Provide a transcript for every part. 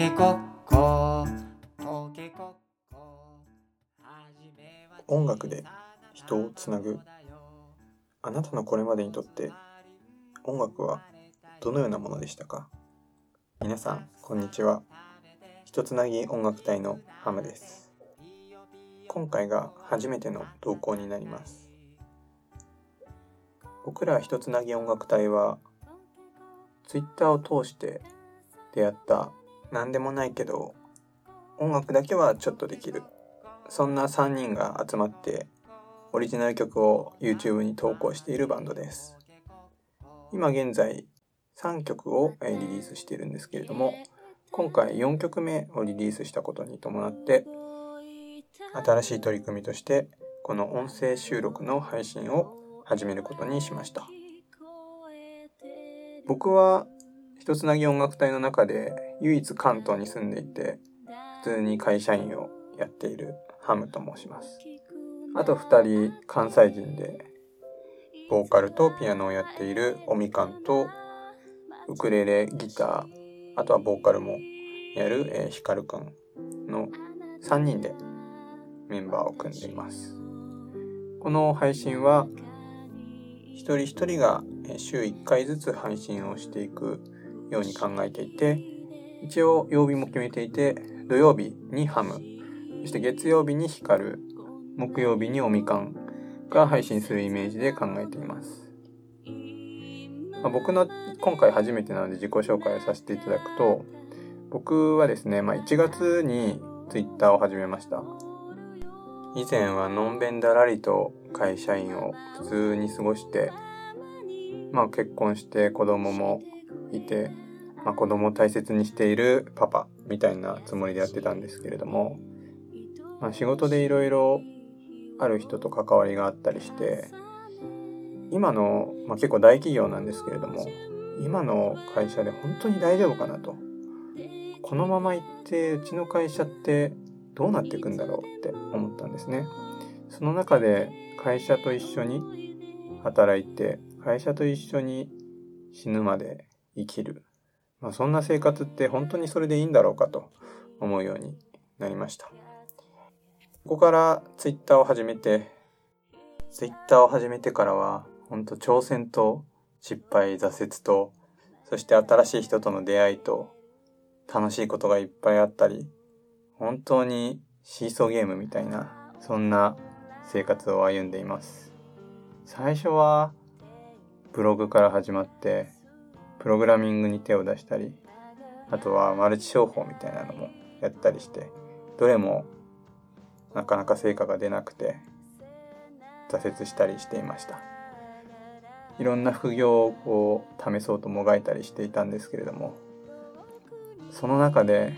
けこっことけこっこ音楽で人をつなぐ。あなたのこれまでにとって音楽はどのようなものでしたか？皆さんこんにちは。人つなぎ音楽隊のハムです。今回が初めての投稿になります。僕ら人つなぎ音楽隊は Twitter を通して出会った何でもないけど音楽だけはちょっとできる。そんな3人が集まってオリジナル曲を YouTube に投稿しているバンドです。今現在3曲をリリースしているんですけれども今回4曲目をリリースしたことに伴って新しい取り組みとしてこの音声収録の配信を始めることにしました。僕は一つなぎ音楽隊の中で唯一関東に住んでいて普通に会社員をやっているハムと申します。あと2人関西人でボーカルとピアノをやっているオミカンとウクレレギターあとはボーカルもやる、え、ヒカルくんの3人でメンバーを組んでいます。この配信は一人一人が週1回ずつ配信をしていくように考えていて一応曜日も決めていて土曜日にハム。そして月曜日にヒカル木曜日にオミカンが配信するイメージで考えています、まあ、僕の今回初めてなので自己紹介をさせていただくと僕はですね、まあ、1月に Twitter を始めました。以前はのんべんだらりと会社員を普通に過ごしてまあ結婚して子供もいて、まあ、子供を大切にしているパパみたいなつもりでやってたんですけれども、まあ、仕事でいろいろある人と関わりがあったりして今の、まあ、結構大企業なんですけれども今の会社で本当に大丈夫かなとこのまま行ってうちの会社ってどうなっていくんだろうって思ったんですねその中で会社と一緒に働いて会社と一緒に死ぬまで生きる。まあ、そんな生活って本当にそれでいいんだろうかと思うようになりました。ここからツイッターを始めて、ツイッターを始めてからは、本当挑戦と失敗、挫折と、そして新しい人との出会いと、楽しいことがいっぱいあったり、本当にシーソーゲームみたいな、そんな生活を歩んでいます。最初は、ブログから始まって、プログラミングに手を出したり、あとはマルチ商法みたいなのもやったりして、どれもなかなか成果が出なくて、挫折したりしていました。いろんな副業を試そうともがいたりしていたんですけれども、その中で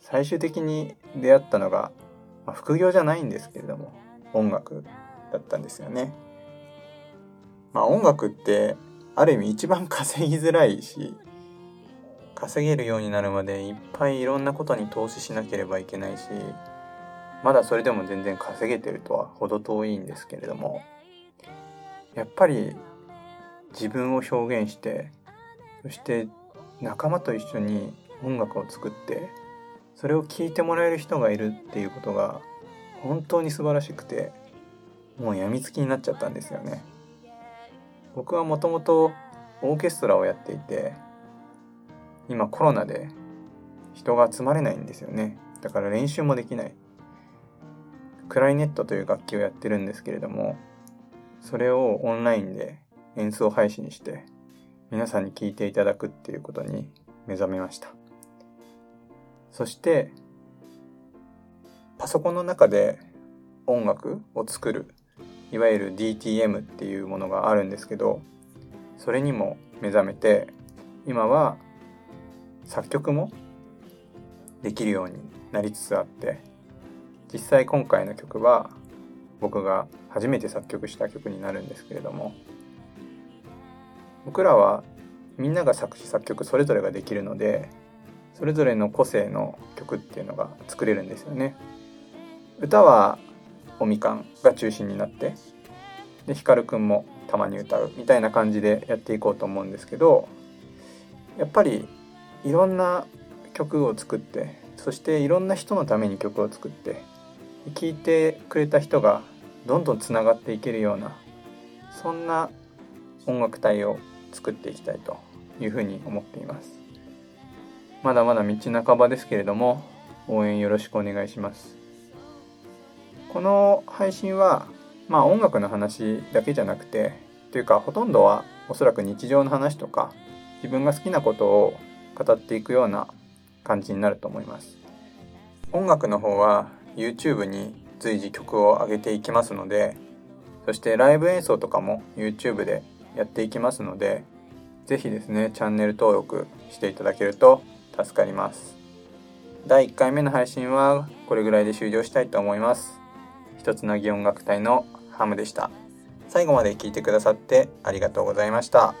最終的に出会ったのが、まあ、副業じゃないんですけれども、音楽だったんですよね。まあ音楽ってある意味一番稼ぎづらいし稼げるようになるまでいっぱいいろんなことに投資しなければいけないしまだそれでも全然稼げてるとは程遠いんですけれどもやっぱり自分を表現してそして仲間と一緒に音楽を作ってそれを聴いてもらえる人がいるっていうことが本当に素晴らしくてもうやみつきになっちゃったんですよね。僕はもともとオーケストラをやっていて今コロナで人が集まれないんですよね。だから練習もできない。クラリネットという楽器をやってるんですけれどもそれをオンラインで演奏配信して皆さんに聴いていただくっていうことに目覚めました。そしてパソコンの中で音楽を作るいわゆる DTM っていうものがあるんですけどそれにも目覚めて今は作曲もできるようになりつつあって実際今回の曲は僕が初めて作曲した曲になるんですけれども僕らはみんなが作詞作曲それぞれができるのでそれぞれの個性の曲っていうのが作れるんですよね。歌はおみかんが中心になってで光くんもたまに歌うみたいな感じでやっていこうと思うんですけどやっぱりいろんな曲を作ってそしていろんな人のために曲を作って聴いてくれた人がどんどんつながっていけるようなそんな音楽隊を作っていきたいというふうに思っています。まだまだ道半ばですけれども応援よろしくお願いします。この配信はまあ音楽の話だけじゃなくてというかほとんどはおそらく日常の話とか自分が好きなことを語っていくような感じになると思います。音楽の方は YouTube に随時曲を上げていきますのでそしてライブ演奏とかも YouTube でやっていきますので是非ですねチャンネル登録していただけると助かります。第1回目の配信はこれぐらいで終了したいと思います。一つなぎ音楽隊のハムでした。最後まで聴いてくださってありがとうございました。